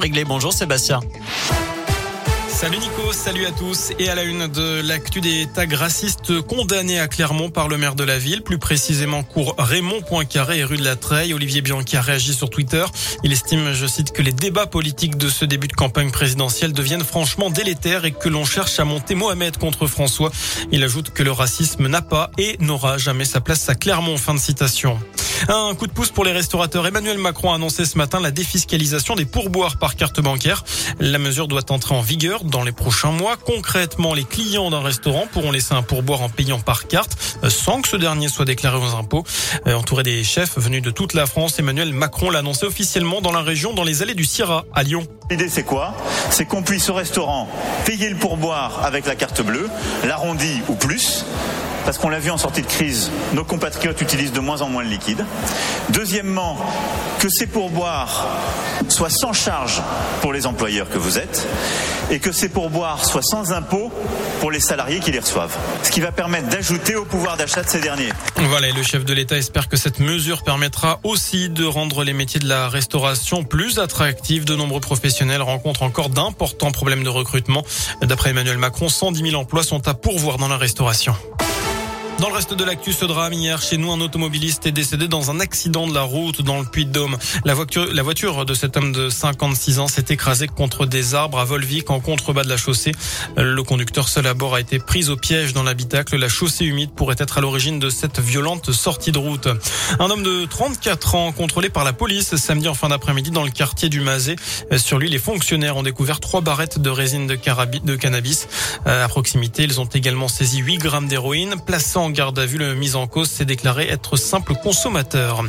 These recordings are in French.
Réglé, bonjour Sébastien. Salut Nico, salut à tous. Et à la une de l'actu des tags racistes condamnés à Clermont par le maire de la ville, plus précisément cours Raymond Poincaré et rue de la Treille. Olivier Bianchi a réagi sur Twitter. Il estime, je cite, que les débats politiques de ce début de campagne présidentielle deviennent franchement délétères et que l'on cherche à monter Mohamed contre François. Il ajoute que le racisme n'a pas et n'aura jamais sa place à Clermont. Fin de citation. Un coup de pouce pour les restaurateurs. Emmanuel Macron a annoncé ce matin la défiscalisation des pourboires par carte bancaire. La mesure doit entrer en vigueur dans les prochains mois. Concrètement, les clients d'un restaurant pourront laisser un pourboire en payant par carte euh, sans que ce dernier soit déclaré aux impôts. Euh, entouré des chefs venus de toute la France, Emmanuel Macron l'a annoncé officiellement dans la région, dans les allées du Sierra, à Lyon. L'idée c'est quoi? C'est qu'on puisse au restaurant payer le pourboire avec la carte bleue, l'arrondi ou plus parce qu'on l'a vu en sortie de crise, nos compatriotes utilisent de moins en moins de liquide. Deuxièmement, que ces pourboires soient sans charge pour les employeurs que vous êtes et que ces pourboires soient sans impôt pour les salariés qui les reçoivent. Ce qui va permettre d'ajouter au pouvoir d'achat de ces derniers. Voilà, et le chef de l'État espère que cette mesure permettra aussi de rendre les métiers de la restauration plus attractifs. De nombreux professionnels rencontrent encore d'importants problèmes de recrutement. D'après Emmanuel Macron, 110 000 emplois sont à pourvoir dans la restauration. Dans le reste de l'actu, ce drame hier chez nous, un automobiliste est décédé dans un accident de la route dans le Puy-de-Dôme. La voiture, la voiture de cet homme de 56 ans s'est écrasée contre des arbres à Volvic en contrebas de la chaussée. Le conducteur seul à bord a été pris au piège dans l'habitacle. La chaussée humide pourrait être à l'origine de cette violente sortie de route. Un homme de 34 ans contrôlé par la police samedi en fin d'après-midi dans le quartier du Mazet. Sur lui, les fonctionnaires ont découvert trois barrettes de résine de, de cannabis. À proximité, ils ont également saisi 8 grammes d'héroïne, plaçant garde à vue, le mis en cause s'est déclaré être simple consommateur.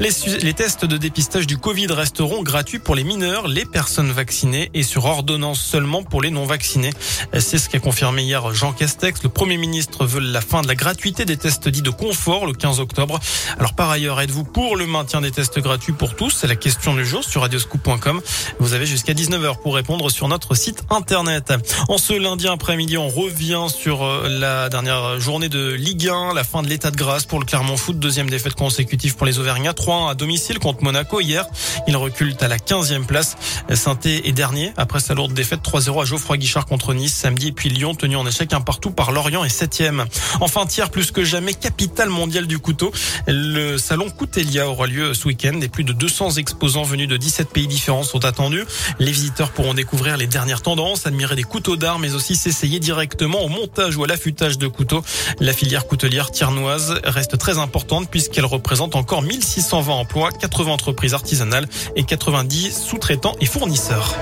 Les, les tests de dépistage du Covid resteront gratuits pour les mineurs, les personnes vaccinées et sur ordonnance seulement pour les non vaccinés. C'est ce qu'a confirmé hier Jean Castex. Le Premier ministre veut la fin de la gratuité des tests dits de confort le 15 octobre. Alors par ailleurs, êtes-vous pour le maintien des tests gratuits pour tous? C'est la question du jour sur radioscoop.com. Vous avez jusqu'à 19h pour répondre sur notre site internet. En ce lundi après-midi, on revient sur euh, la dernière journée de Ligue la fin de l'état de grâce pour le Clermont Foot, deuxième défaite consécutive pour les Auvergnats, 3 à domicile contre Monaco hier. Il recule à la 15e place. saint est dernier après sa lourde défaite 3-0 à Geoffroy Guichard contre Nice samedi et puis Lyon tenu en échec un partout par Lorient et 7e. Enfin tiers plus que jamais capitale mondiale du couteau. Le salon Coutelia aura lieu ce week-end et plus de 200 exposants venus de 17 pays différents sont attendus. Les visiteurs pourront découvrir les dernières tendances, admirer des couteaux d'art mais aussi s'essayer directement au montage ou à l'affûtage de couteaux. La filière coutelière tiernoise reste très importante puisqu'elle représente encore 1620 emplois, 80 entreprises artisanales et 90 sous-traitants et fournisseurs.